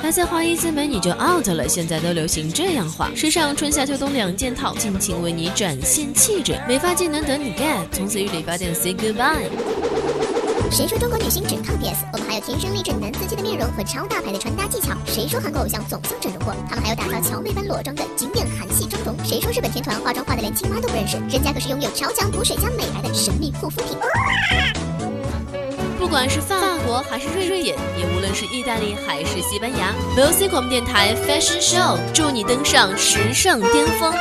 还在花一字眉你就 out 了，现在都流行这样画，时尚春夏秋冬两件套，尽情为你展现气质，美发技能等你 get，从此与理发店 say goodbye。谁说中国女星只靠 PS？我们还有天生丽质男子气的面容和超大牌的穿搭技巧。谁说韩国偶像总像整容过？他们还有打造乔妹般裸妆的经典韩系妆容。谁说日本天团化妆化的连亲妈都不认识？人家可是拥有超强补水加美白的神秘护肤品。不 不管是法国还是瑞瑞典，也无论是意大利还是西班牙，VOC 广播电台 Fashion Show，祝你登上时尚巅峰。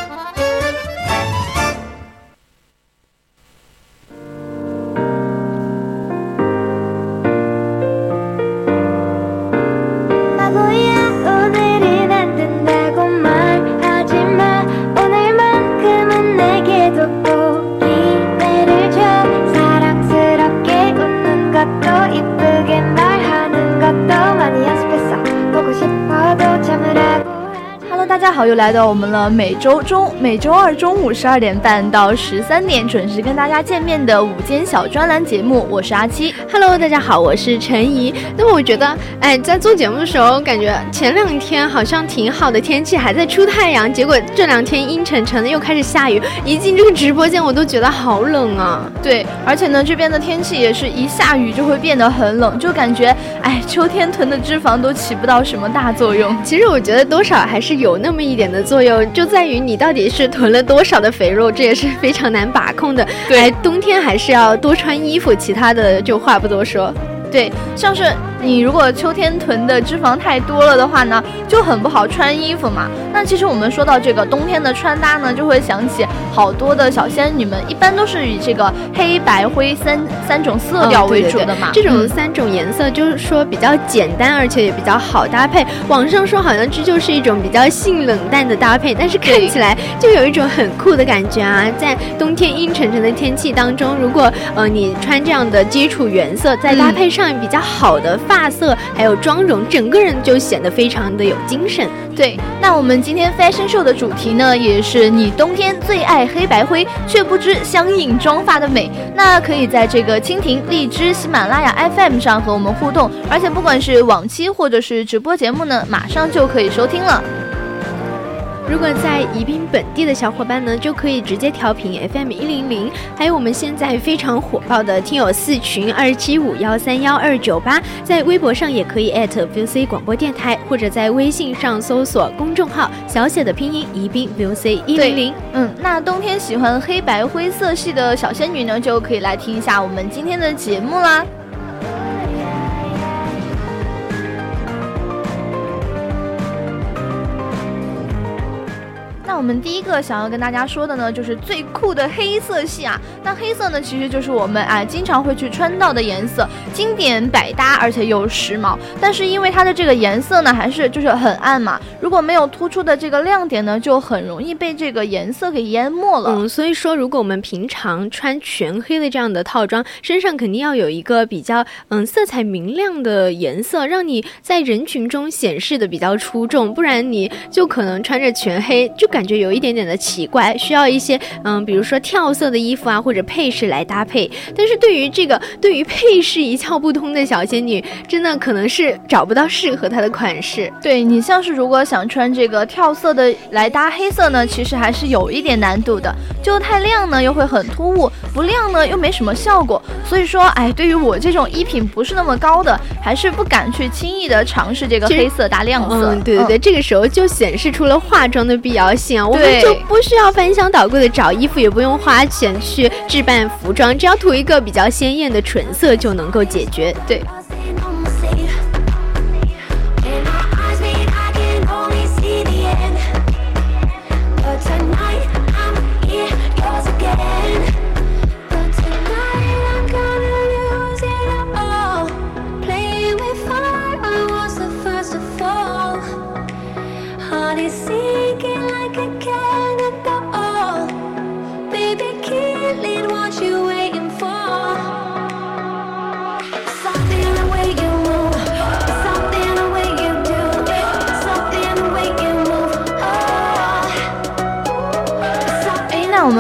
好，又来到我们了每周中每周二中午十二点半到十三点准时跟大家见面的午间小专栏节目，我是阿七。Hello，大家好，我是陈怡。那么我觉得，哎，在做节目的时候，感觉前两天好像挺好的天气，还在出太阳，结果这两天阴沉沉的，又开始下雨。一进这个直播间，我都觉得好冷啊。对，而且呢，这边的天气也是一下雨就会变得很冷，就感觉，哎，秋天囤的脂肪都起不到什么大作用。其实我觉得多少还是有那么。一点的作用就在于你到底是囤了多少的肥肉，这也是非常难把控的。对，冬天还是要多穿衣服，其他的就话不多说。对，像是。你如果秋天囤的脂肪太多了的话呢，就很不好穿衣服嘛。那其实我们说到这个冬天的穿搭呢，就会想起好多的小仙女们，一般都是以这个黑白灰三三种色调为主的嘛。这种三种颜色就是说比较简单，而且也比较好搭配。网上说好像这就是一种比较性冷淡的搭配，但是看起来就有一种很酷的感觉啊。在冬天阴沉沉的天气当中，如果呃你穿这样的基础原色，再搭配上比较好的。发色还有妆容，整个人就显得非常的有精神。对，那我们今天 fashion show 的主题呢，也是你冬天最爱黑白灰，却不知相应妆发的美。那可以在这个蜻蜓、荔枝、喜马拉雅 FM 上和我们互动，而且不管是往期或者是直播节目呢，马上就可以收听了。如果在宜宾本地的小伙伴呢，就可以直接调频 FM 一零零，还有我们现在非常火爆的听友四群二七五幺三幺二九八，在微博上也可以 @VOC 广播电台，或者在微信上搜索公众号小写的拼音宜宾 VOC 一零零。嗯，那冬天喜欢黑白灰色系的小仙女呢，就可以来听一下我们今天的节目啦。我们第一个想要跟大家说的呢，就是最酷的黑色系啊。那黑色呢，其实就是我们哎经常会去穿到的颜色，经典百搭，而且又时髦。但是因为它的这个颜色呢，还是就是很暗嘛，如果没有突出的这个亮点呢，就很容易被这个颜色给淹没了。嗯，所以说如果我们平常穿全黑的这样的套装，身上肯定要有一个比较嗯色彩明亮的颜色，让你在人群中显示的比较出众，不然你就可能穿着全黑就感觉。就有一点点的奇怪，需要一些嗯，比如说跳色的衣服啊，或者配饰来搭配。但是对于这个对于配饰一窍不通的小仙女，真的可能是找不到适合她的款式。对你像是如果想穿这个跳色的来搭黑色呢，其实还是有一点难度的。就太亮呢又会很突兀，不亮呢又没什么效果。所以说，哎，对于我这种衣品不是那么高的，还是不敢去轻易的尝试这个黑色搭亮色。嗯，对对对，这个时候就显示出了化妆的必要性。我们就不需要翻箱倒柜的找衣服，也不用花钱去置办服装，只要涂一个比较鲜艳的唇色就能够解决。对。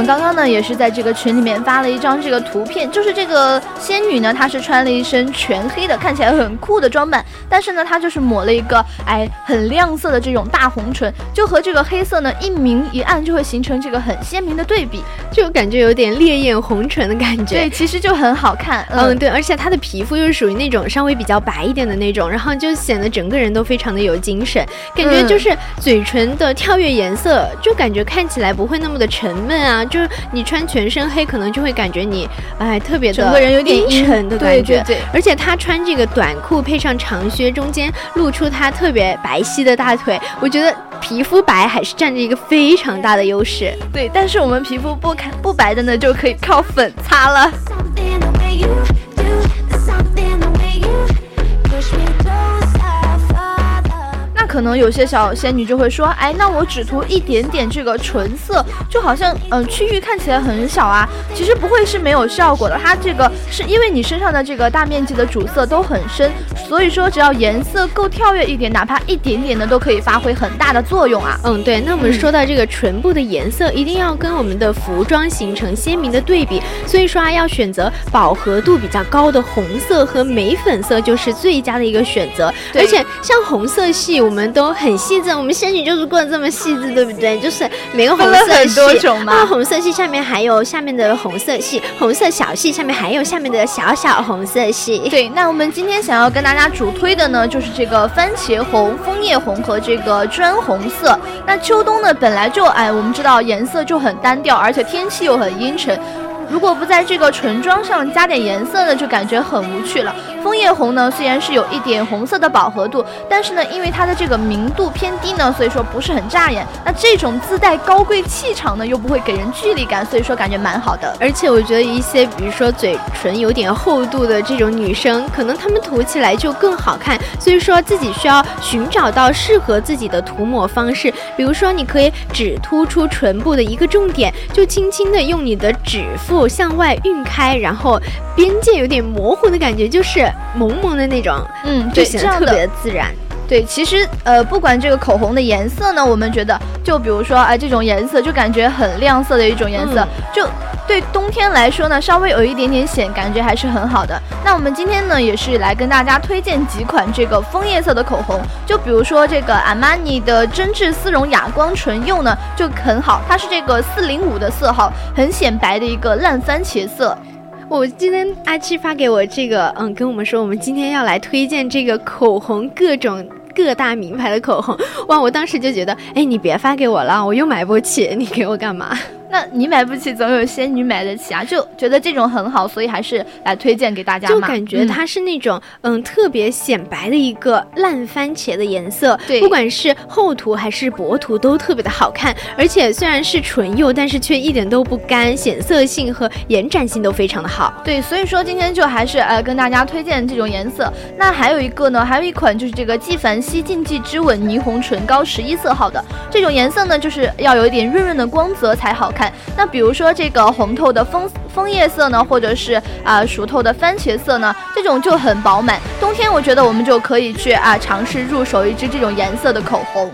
刚刚呢也是在这个群里面发了一张这个图片，就是这个仙女呢，她是穿了一身全黑的，看起来很酷的装扮，但是呢，她就是抹了一个哎很亮色的这种大红唇，就和这个黑色呢一明一暗，就会形成这个很鲜明的对比，就感觉有点烈焰红唇的感觉。对，其实就很好看。嗯，对，而且她的皮肤又是属于那种稍微比较白一点的那种，然后就显得整个人都非常的有精神，感觉就是嘴唇的跳跃颜色，就感觉看起来不会那么的沉闷啊。就是你穿全身黑，可能就会感觉你哎特别的整个人有点阴沉的感觉。对对对，而且她穿这个短裤配上长靴，中间露出她特别白皙的大腿，我觉得皮肤白还是占着一个非常大的优势。对，但是我们皮肤不开不白的呢，就可以靠粉擦了。可能有些小仙女就会说，哎，那我只涂一点点这个唇色，就好像嗯区域看起来很小啊。其实不会是没有效果的，它这个是因为你身上的这个大面积的主色都很深，所以说只要颜色够跳跃一点，哪怕一点点的都可以发挥很大的作用啊。嗯，对。那我们说到这个唇部的颜色，一定要跟我们的服装形成鲜明的对比，所以说啊，要选择饱和度比较高的红色和玫粉色就是最佳的一个选择。而且像红色系，我们。我们都很细致，我们仙女就是过得这么细致，对不对？就是每个红色系啊，红色系下面还有下面的红色系，红色小系下面还有下面的小小红色系。对，那我们今天想要跟大家主推的呢，就是这个番茄红、枫叶红和这个砖红色。那秋冬呢，本来就哎，我们知道颜色就很单调，而且天气又很阴沉。如果不在这个唇妆上加点颜色呢，就感觉很无趣了。枫叶红呢，虽然是有一点红色的饱和度，但是呢，因为它的这个明度偏低呢，所以说不是很扎眼。那这种自带高贵气场呢，又不会给人距离感，所以说感觉蛮好的。而且我觉得一些，比如说嘴唇有点厚度的这种女生，可能她们涂起来就更好看。所以说自己需要寻找到适合自己的涂抹方式。比如说，你可以只突出唇部的一个重点，就轻轻的用你的指腹向外晕开，然后边界有点模糊的感觉，就是。萌萌的那种，嗯，就显得特别的自然。对，其实呃，不管这个口红的颜色呢，我们觉得，就比如说哎，这种颜色就感觉很亮色的一种颜色，就对冬天来说呢，稍微有一点点显，感觉还是很好的。那我们今天呢，也是来跟大家推荐几款这个枫叶色的口红，就比如说这个阿玛尼的真挚丝绒哑光唇釉呢，就很好，它是这个四零五的色号，很显白的一个烂番茄色。我今天阿七发给我这个，嗯，跟我们说我们今天要来推荐这个口红，各种各大名牌的口红，哇！我当时就觉得，哎，你别发给我了，我又买不起，你给我干嘛？那你买不起，总有仙女买得起啊！就觉得这种很好，所以还是来推荐给大家嘛。就感觉它是那种嗯特别显白的一个烂番茄的颜色，对，不管是厚涂还是薄涂都特别的好看。而且虽然是唇釉，但是却一点都不干，显色性和延展性都非常的好。对，所以说今天就还是呃跟大家推荐这种颜色。那还有一个呢，还有一款就是这个纪梵希禁忌之吻霓虹唇膏十一色号的这种颜色呢，就是要有一点润润的光泽才好看。看，那比如说这个红透的枫枫叶色呢，或者是啊熟透的番茄色呢，这种就很饱满。冬天我觉得我们就可以去啊尝试入手一支这种颜色的口红。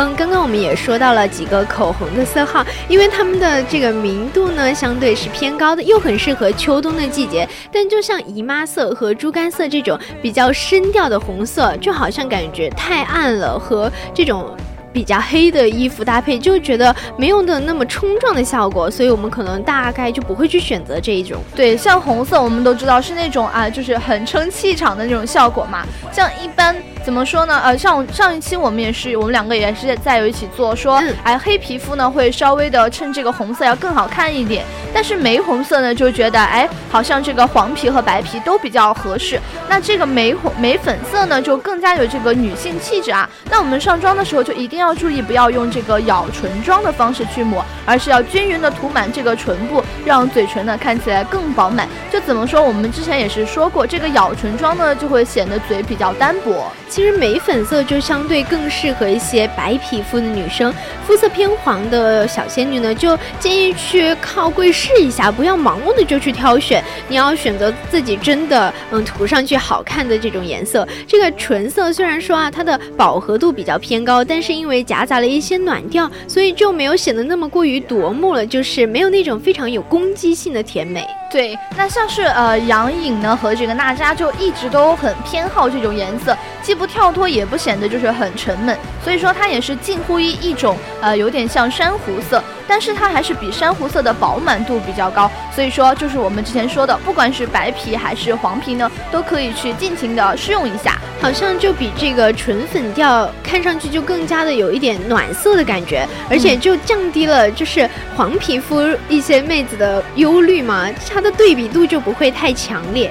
嗯，刚刚我们也说到了几个口红的色号，因为它们的这个明度呢相对是偏高的，又很适合秋冬的季节。但就像姨妈色和猪肝色这种比较深调的红色，就好像感觉太暗了，和这种。比较黑的衣服搭配，就觉得没有的那么冲撞的效果，所以我们可能大概就不会去选择这一种。对，像红色，我们都知道是那种啊，就是很撑气场的那种效果嘛。像一般怎么说呢？呃，像上一期我们也是，我们两个也是在有一起做，说哎，黑皮肤呢会稍微的衬这个红色要更好看一点，但是玫红色呢就觉得哎，好像这个黄皮和白皮都比较合适。那这个玫红玫粉色呢就更加有这个女性气质啊。那我们上妆的时候就一定。要注意不要用这个咬唇妆的方式去抹，而是要均匀的涂满这个唇部，让嘴唇呢看起来更饱满。就怎么说？我们之前也是说过，这个咬唇妆呢就会显得嘴比较单薄。其实玫粉色就相对更适合一些白皮肤的女生，肤色偏黄的小仙女呢，就建议去靠柜试一下，不要盲目的就去挑选，你要选择自己真的嗯涂上去好看的这种颜色。这个唇色虽然说啊，它的饱和度比较偏高，但是因为为夹杂了一些暖调，所以就没有显得那么过于夺目了，就是没有那种非常有攻击性的甜美。对，那像是呃杨颖呢和这个娜扎就一直都很偏好这种颜色，既不跳脱也不显得就是很沉闷，所以说它也是近乎于一种呃有点像珊瑚色，但是它还是比珊瑚色的饱满度比较高，所以说就是我们之前说的，不管是白皮还是黄皮呢，都可以去尽情的试用一下，好像就比这个纯粉调看上去就更加的有一点暖色的感觉，而且就降低了就是黄皮肤一些妹子的忧虑嘛。它的对比度就不会太强烈。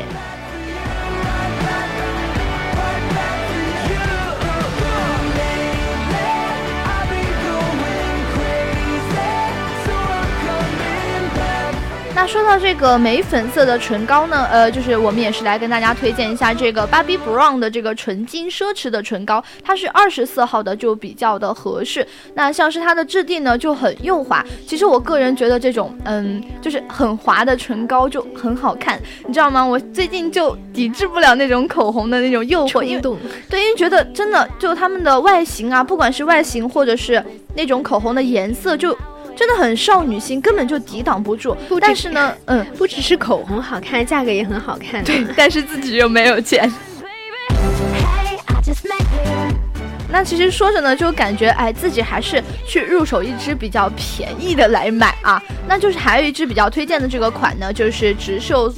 那说到这个玫粉色的唇膏呢，呃，就是我们也是来跟大家推荐一下这个 Bobbi Brown 的这个纯金奢侈的唇膏，它是二十四号的，就比较的合适。那像是它的质地呢就很幼滑，其实我个人觉得这种嗯，就是很滑的唇膏就很好看，你知道吗？我最近就抵制不了那种口红的那种诱惑，因为对，因为觉得真的就它们的外形啊，不管是外形或者是那种口红的颜色就。真的很少女心，根本就抵挡不住。但是呢，嗯，不只是口红好看，价格也很好看。对，但是自己又没有钱。那其实说着呢，就感觉哎，自己还是去入手一支比较便宜的来买啊。那就是还有一支比较推荐的这个款呢，就是植秀、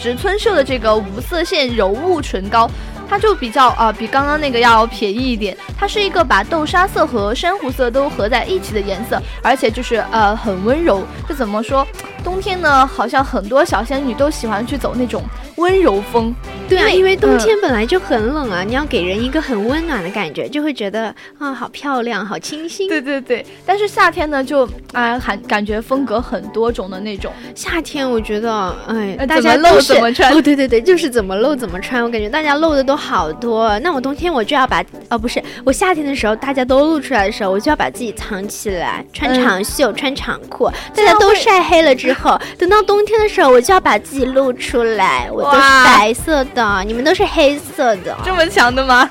植村秀的这个无色线柔雾唇膏。它就比较啊，比刚刚那个要便宜一点。它是一个把豆沙色和珊瑚色都合在一起的颜色，而且就是呃很温柔。就怎么说？冬天呢，好像很多小仙女都喜欢去走那种温柔风。对啊，因为冬天本来就很冷啊，你要给人一个很温暖的感觉，就会觉得啊，好漂亮，好清新。对对对，但是夏天呢，就啊，还感觉风格很多种的那种。夏天我觉得，哎，大家露怎么穿？哦，对对对，就是怎么露怎么穿。我感觉大家露的都好多。那我冬天我就要把，哦，不是，我夏天的时候大家都露出来的时候，我就要把自己藏起来，穿长袖，穿长裤。大家都晒黑了之后，等到冬天的时候，我就要把自己露出来，我都是白色。的，你们都是黑色的，这么强的吗？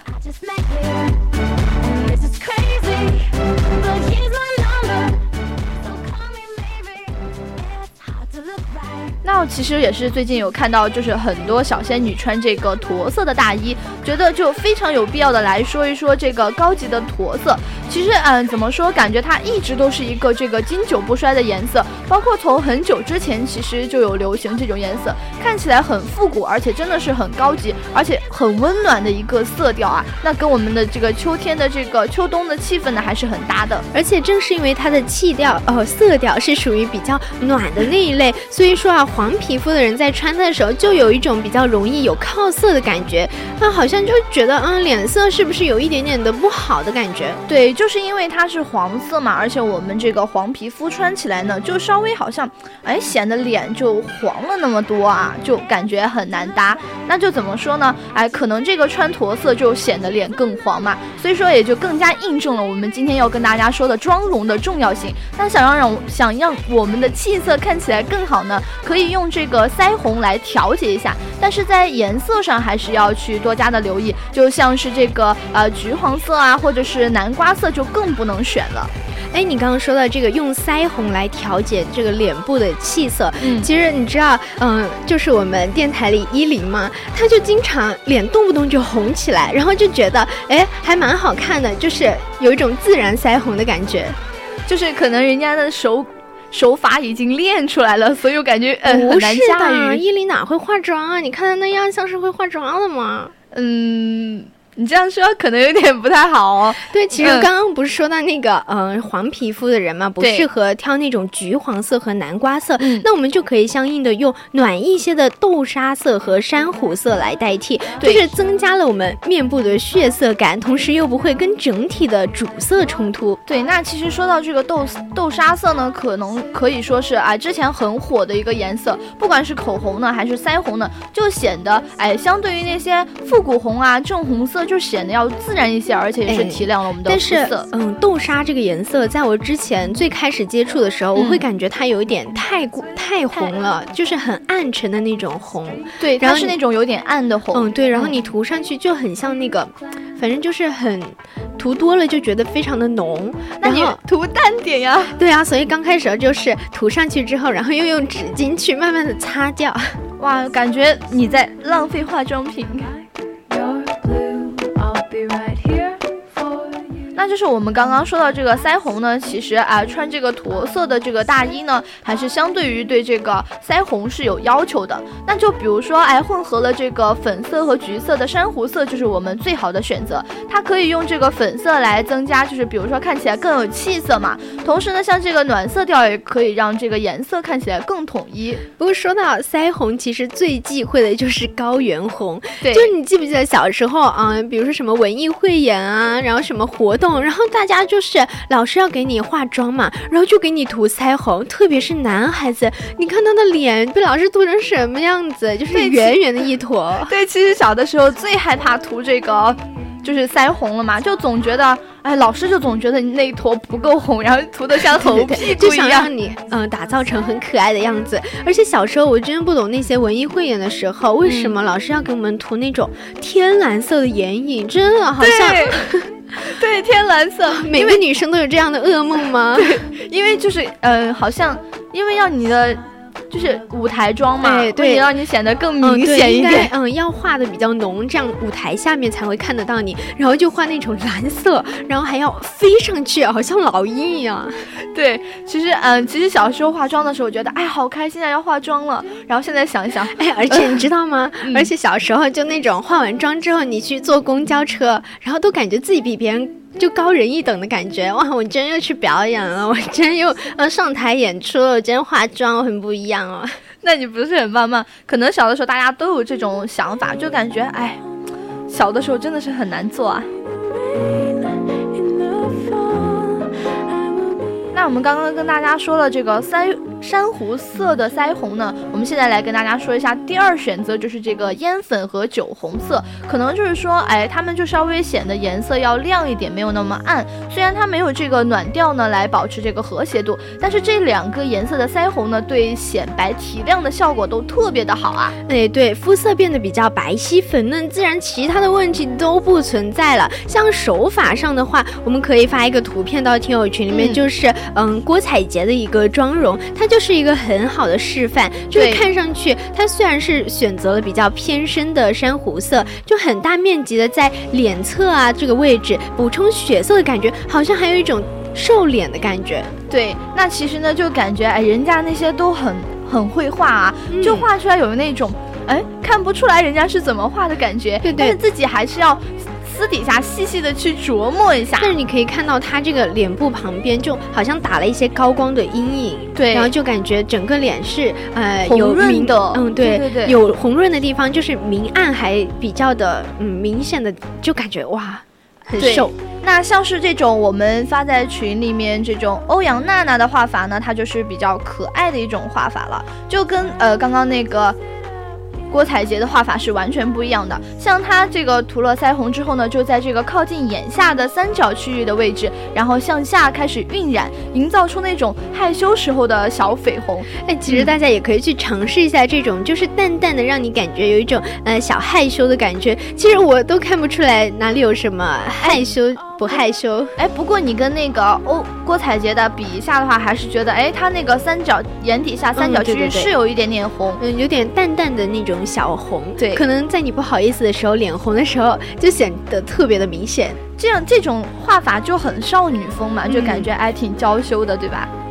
那其实也是最近有看到，就是很多小仙女穿这个驼色的大衣，觉得就非常有必要的来说一说这个高级的驼色。其实，嗯，怎么说？感觉它一直都是一个这个经久不衰的颜色，包括从很久之前其实就有流行这种颜色，看起来很复古，而且真的是很高级，而且很温暖的一个色调啊。那跟我们的这个秋天的这个秋冬的气氛呢，还是很搭的。而且正是因为它的气调，呃，色调是属于比较暖的那一类，所以说啊。黄皮肤的人在穿它的时候，就有一种比较容易有靠色的感觉，那好像就觉得，嗯，脸色是不是有一点点的不好的感觉？对，就是因为它是黄色嘛，而且我们这个黄皮肤穿起来呢，就稍微好像，哎，显得脸就黄了那么多啊，就感觉很难搭。那就怎么说呢？哎，可能这个穿驼色就显得脸更黄嘛，所以说也就更加印证了我们今天要跟大家说的妆容的重要性。那想让让想让我们的气色看起来更好呢，可以。用这个腮红来调节一下，但是在颜色上还是要去多加的留意，就像是这个呃橘黄色啊，或者是南瓜色就更不能选了。哎，你刚刚说到这个用腮红来调节这个脸部的气色，嗯，其实你知道，嗯，就是我们电台里依林嘛，他就经常脸动不动就红起来，然后就觉得哎还蛮好看的，就是有一种自然腮红的感觉，就是可能人家的手。手法已经练出来了，所以我感觉呃很难驾驭。伊琳哪会化妆啊？你看她那样像是会化妆的吗？嗯。你这样说可能有点不太好哦。对，其实刚刚不是说到那个，嗯，黄皮肤的人嘛，不适合挑那种橘黄色和南瓜色，那我们就可以相应的用暖一些的豆沙色和珊瑚色来代替，就是增加了我们面部的血色感，同时又不会跟整体的主色冲突。对，那其实说到这个豆豆沙色呢，可能可以说是啊，之前很火的一个颜色，不管是口红呢还是腮红呢，就显得哎，相对于那些复古红啊、正红色。就显得要自然一些，而且也是提亮了我们的肤色。嗯，豆沙这个颜色，在我之前最开始接触的时候，我会感觉它有一点太过太红了，就是很暗沉的那种红。对，然后是那种有点暗的红。嗯，对，然后你涂上去就很像那个，反正就是很涂多了就觉得非常的浓。那你涂淡点呀？对啊，所以刚开始就是涂上去之后，然后又用纸巾去慢慢的擦掉。哇，感觉你在浪费化妆品。那就是我们刚刚说到这个腮红呢，其实啊，穿这个驼色的这个大衣呢，还是相对于对这个腮红是有要求的。那就比如说，哎，混合了这个粉色和橘色的珊瑚色，就是我们最好的选择。它可以用这个粉色来增加，就是比如说看起来更有气色嘛。同时呢，像这个暖色调也可以让这个颜色看起来更统一。不过说到腮红，其实最忌讳的就是高原红。对，就你记不记得小时候啊，比如说什么文艺汇演啊，然后什么活动。然后大家就是老师要给你化妆嘛，然后就给你涂腮红，特别是男孩子，你看他的脸被老师涂成什么样子，就是圆圆的一坨。对，其实小的时候最害怕涂这个，就是腮红了嘛，就总觉得，哎，老师就总觉得你那一坨不够红，然后涂的像猴屁股一样，让你嗯打造成很可爱的样子。而且小时候我真不懂那些文艺汇演的时候，为什么老师要给我们涂那种天蓝色的眼影，真的好像。对，天蓝色，每个女生都有这样的噩梦吗？对，因为就是，呃，好像因为要你的。就是舞台妆嘛，对，让你显得更明显一点。嗯，要画的比较浓，这样舞台下面才会看得到你。然后就画那种蓝色，然后还要飞上去，好像老鹰一样。对，其实，嗯，其实小时候化妆的时候，觉得哎，好开心啊，要化妆了。然后现在想一想，哎，而且你知道吗？而且小时候就那种化完妆之后，你去坐公交车，然后都感觉自己比别人。就高人一等的感觉哇！我今天又去表演了，我今天又呃上台演出了，我真化妆很不一样哦。那你不是很棒吗？可能小的时候大家都有这种想法，就感觉哎，小的时候真的是很难做啊。那我们刚刚跟大家说了这个腮珊瑚色的腮红呢，我们现在来跟大家说一下第二选择，就是这个烟粉和酒红色。可能就是说，哎，它们就稍微显得颜色要亮一点，没有那么暗。虽然它没有这个暖调呢来保持这个和谐度，但是这两个颜色的腮红呢，对显白提亮的效果都特别的好啊。哎，对，肤色变得比较白皙粉嫩，自然其他的问题都不存在了。像手法上的话，我们可以发一个图片到听友群里面，就是。嗯，郭采洁的一个妆容，它就是一个很好的示范。就是看上去，它虽然是选择了比较偏深的珊瑚色，就很大面积的在脸侧啊这个位置补充血色的感觉，好像还有一种瘦脸的感觉。对，那其实呢，就感觉哎，人家那些都很很会画啊，就画出来有那种哎看不出来人家是怎么画的感觉。对对，但是自己还是要。私底下细细的去琢磨一下，但是你可以看到他这个脸部旁边就好像打了一些高光的阴影，对，然后就感觉整个脸是呃红润的，嗯，对对对，有红润的地方，就是明暗还比较的嗯明显的，就感觉哇很瘦。那像是这种我们发在群里面这种欧阳娜娜的画法呢，它就是比较可爱的一种画法了，就跟呃刚刚那个。郭采洁的画法是完全不一样的，像她这个涂了腮红之后呢，就在这个靠近眼下的三角区域的位置，然后向下开始晕染，营造出那种害羞时候的小绯红。哎，其实大家也可以去尝试一下这种，就是淡淡的，让你感觉有一种呃小害羞的感觉。其实我都看不出来哪里有什么害羞。不害羞，哎，不过你跟那个欧郭采洁的比一下的话，还是觉得，哎，她那个三角眼底下三角区域是有一点点红，嗯，有点淡淡的那种小红，对，可能在你不好意思的时候，脸红的时候，就显得特别的明显。这样这种画法就很少女风嘛，就感觉哎挺娇羞的，对吧？那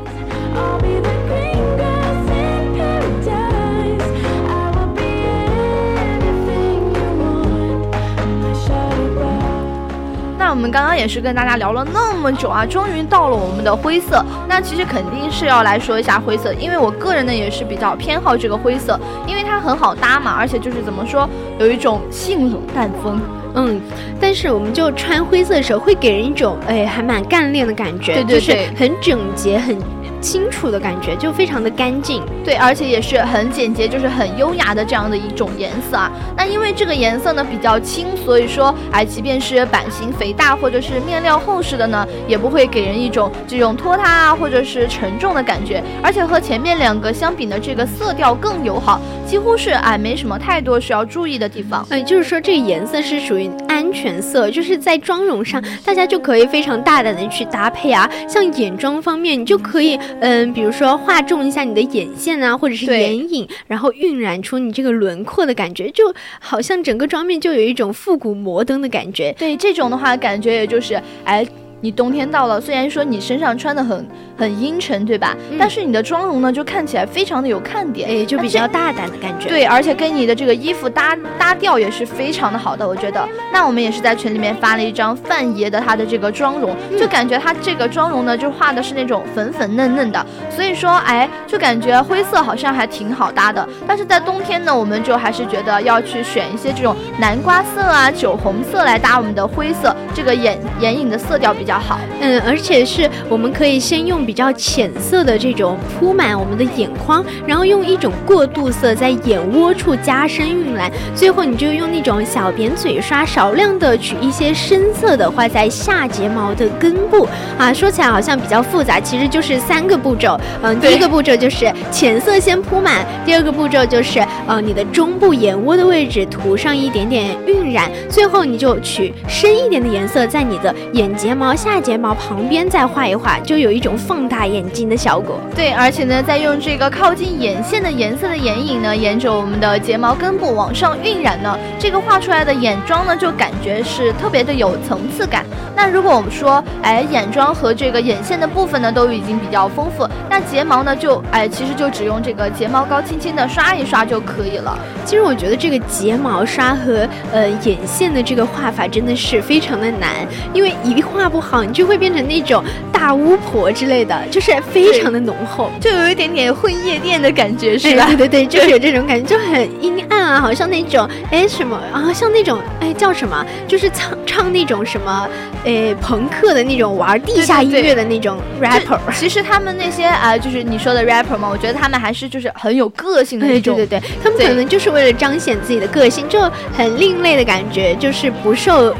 我们刚刚也是跟大家聊了那么久啊，终于到了我们的灰色。那其实肯定是要来说一下灰色，因为我个人呢也是比较偏好这个灰色，因为它很好搭嘛，而且就是怎么说，有一种性冷淡风。嗯，但是我们就穿灰色的时候，会给人一种哎还蛮干练的感觉，对对对，很整洁很。清楚的感觉就非常的干净，对，而且也是很简洁，就是很优雅的这样的一种颜色啊。那因为这个颜色呢比较轻，所以说哎，即便是版型肥大或者是面料厚实的呢，也不会给人一种这种拖沓啊或者是沉重的感觉。而且和前面两个相比呢，这个色调更友好，几乎是哎没什么太多需要注意的地方。哎，就是说这个颜色是属于安全色，就是在妆容上大家就可以非常大胆的去搭配啊。像眼妆方面，你就可以。嗯，比如说画重一下你的眼线啊，或者是眼影，然后晕染出你这个轮廓的感觉，就好像整个妆面就有一种复古摩登的感觉。对，这种的话，感觉也就是，哎。你冬天到了，虽然说你身上穿的很很阴沉，对吧？但是你的妆容呢，就看起来非常的有看点，哎，就比较大胆的感觉。对，而且跟你的这个衣服搭搭调也是非常的好的，我觉得。那我们也是在群里面发了一张范爷的他的这个妆容，就感觉他这个妆容呢，就画的是那种粉粉嫩嫩的，所以说，哎，就感觉灰色好像还挺好搭的。但是在冬天呢，我们就还是觉得要去选一些这种南瓜色啊、酒红色来搭我们的灰色，这个眼眼影的色调比较。好，嗯，而且是我们可以先用比较浅色的这种铺满我们的眼眶，然后用一种过渡色在眼窝处加深晕染，最后你就用那种小扁嘴刷少量的取一些深色的画在下睫毛的根部 啊。说起来好像比较复杂，其实就是三个步骤。嗯，第一个步骤就是浅色先铺满，第二个步骤就是呃你的中部眼窝的位置涂上一点点晕染，最后你就取深一点的颜色在你的眼睫毛。下睫毛旁边再画一画，就有一种放大眼睛的效果。对，而且呢，再用这个靠近眼线的颜色的眼影呢，沿着我们的睫毛根部往上晕染呢，这个画出来的眼妆呢，就感觉是特别的有层次感。那如果我们说，哎，眼妆和这个眼线的部分呢，都已经比较丰富，那睫毛呢，就哎，其实就只用这个睫毛膏轻轻的刷一刷就可以了。其实我觉得这个睫毛刷和呃眼线的这个画法真的是非常的难，因为一画不好。你就会变成那种大巫婆之类的，就是非常的浓厚，就有一点点混夜店的感觉，是吧？对对对，就是有这种感觉，就很阴暗啊，好像那种哎什么啊，像那种哎叫什么，就是唱唱那种什么哎朋克的那种玩地下音乐的那种 rapper。其实他们那些啊，就是你说的 rapper 嘛，我觉得他们还是就是很有个性的那种。对对对，他们可能就是为了彰显自己的个性，就很另类的感觉，就是不受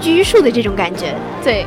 拘束的这种感觉。对。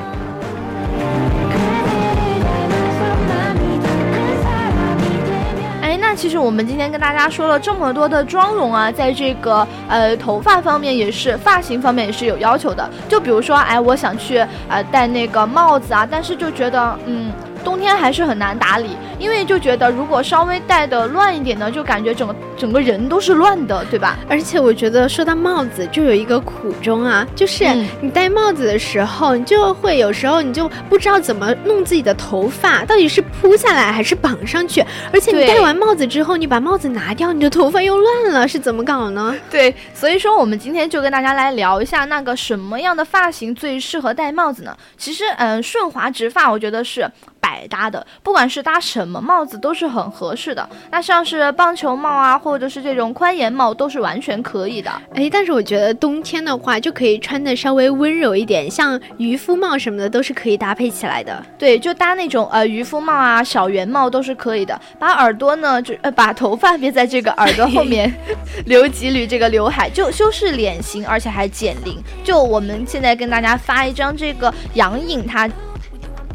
其实我们今天跟大家说了这么多的妆容啊，在这个呃头发方面也是，发型方面也是有要求的。就比如说，哎，我想去呃戴那个帽子啊，但是就觉得嗯。冬天还是很难打理，因为就觉得如果稍微戴的乱一点呢，就感觉整个整个人都是乱的，对吧？而且我觉得说到帽子，就有一个苦衷啊，就是你戴帽子的时候，你就会有时候你就不知道怎么弄自己的头发，到底是铺下来还是绑上去。而且你戴完帽子之后，你把帽子拿掉，你的头发又乱了，是怎么搞呢？对，所以说我们今天就跟大家来聊一下那个什么样的发型最适合戴帽子呢？其实，嗯，顺滑直发，我觉得是。百搭的，不管是搭什么帽子都是很合适的。那像是棒球帽啊，或者是这种宽檐帽，都是完全可以的。哎，但是我觉得冬天的话，就可以穿的稍微温柔一点，像渔夫帽什么的都是可以搭配起来的。对，就搭那种呃渔夫帽啊、小圆帽都是可以的。把耳朵呢，就呃把头发别在这个耳朵后面 留几缕这个刘海，就修饰脸型，而且还减龄。就我们现在跟大家发一张这个杨颖她。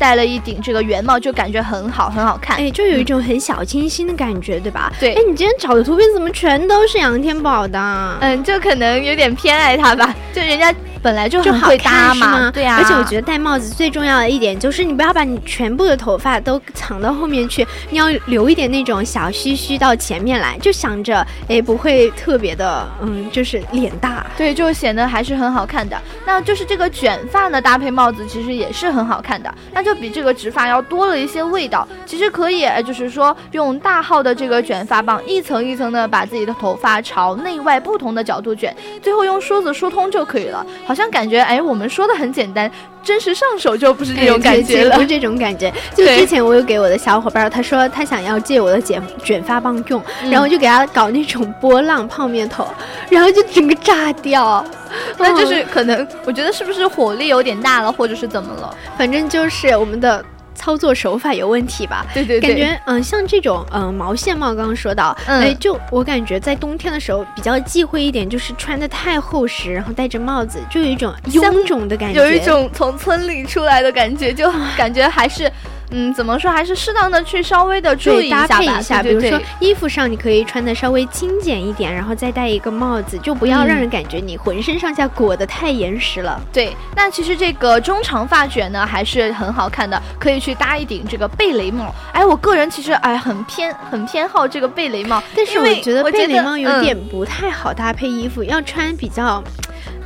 戴了一顶这个圆帽，就感觉很好，很好看，哎，就有一种很小清新的感觉，对吧？对，哎，你今天找的图片怎么全都是杨天宝的？嗯，就可能有点偏爱他吧，就人家。本来就很会搭嘛，对呀。而且我觉得戴帽子最重要的一点就是你不要把你全部的头发都藏到后面去，你要留一点那种小须须到前面来，就想着哎不会特别的嗯，就是脸大，对，就显得还是很好看的。那就是这个卷发呢搭配帽子其实也是很好看的，那就比这个直发要多了一些味道。其实可以就是说用大号的这个卷发棒一层一层的把自己的头发朝内外不同的角度卷，最后用梳子梳通就可以了。好像感觉哎，我们说的很简单，真实上手就不是这种感觉了，不是这种感觉。就之前我有给我的小伙伴，他说他想要借我的卷卷发棒用，然后就给他搞那种波浪泡面头，然后就整个炸掉。那就是可能，我觉得是不是火力有点大了，或者是怎么了？反正就是我们的。操作手法有问题吧？对对对，感觉嗯，像这种嗯毛线帽，刚刚说到，哎，就我感觉在冬天的时候比较忌讳一点，就是穿的太厚实，然后戴着帽子，就有一种臃肿的感觉，有一种从村里出来的感觉，就感觉还是。嗯，怎么说还是适当的去稍微的注意搭配一下，比如说衣服上你可以穿的稍微精简一点，然后再戴一个帽子，就不要让人感觉你浑身上下裹得太严实了。对，那其实这个中长发卷呢还是很好看的，可以去搭一顶这个贝雷帽。哎，我个人其实哎很偏很偏好这个贝雷帽，但是我觉得贝雷帽有点不太好搭配衣服，要穿比较。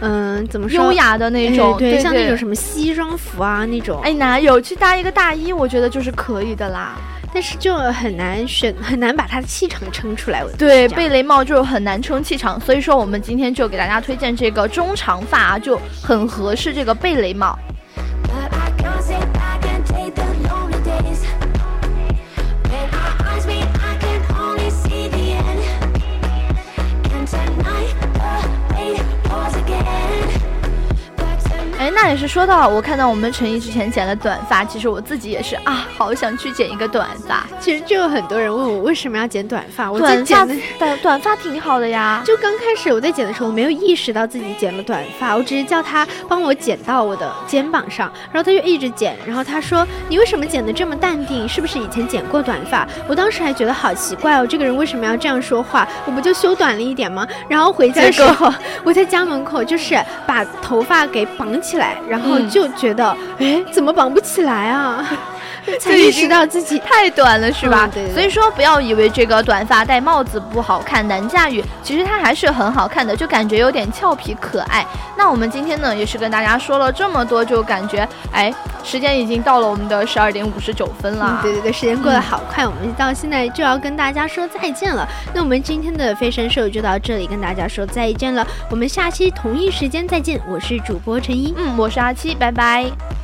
嗯，怎么说？优雅的那种，对，像那种什么西装服啊那种。哎，哪有去搭一个大衣？我觉得就是可以的啦。但是就很难选，很难把它的气场撑出来。对，贝雷帽就很难撑气场，所以说我们今天就给大家推荐这个中长发，啊就很合适这个贝雷帽。那也是说到我看到我们陈毅之前剪了短发，其实我自己也是啊，好想去剪一个短发。其实就有很多人问我为什么要剪短发，我在剪的短短发挺好的呀。就刚开始我在剪的时候，我没有意识到自己剪了短发，我只是叫他帮我剪到我的肩膀上，然后他就一直剪，然后他说你为什么剪得这么淡定？是不是以前剪过短发？我当时还觉得好奇怪哦，这个人为什么要这样说话？我不就修短了一点吗？然后回家的时候，我在家门口就是把头发给绑起。来，然后就觉得，哎，怎么绑不起来啊？才意识到自己太短了，是吧？对。所以说，不要以为这个短发戴帽子不好看、难驾驭，其实它还是很好看的，就感觉有点俏皮可爱。那我们今天呢，也是跟大家说了这么多，就感觉，哎，时间已经到了我们的十二点五十九分了。对对对，时间过得好快，我们到现在就要跟大家说再见了。那我们今天的飞神兽就到这里，跟大家说再见了。我们下期同一时间再见，我是主播陈一，嗯，我是阿七，拜拜。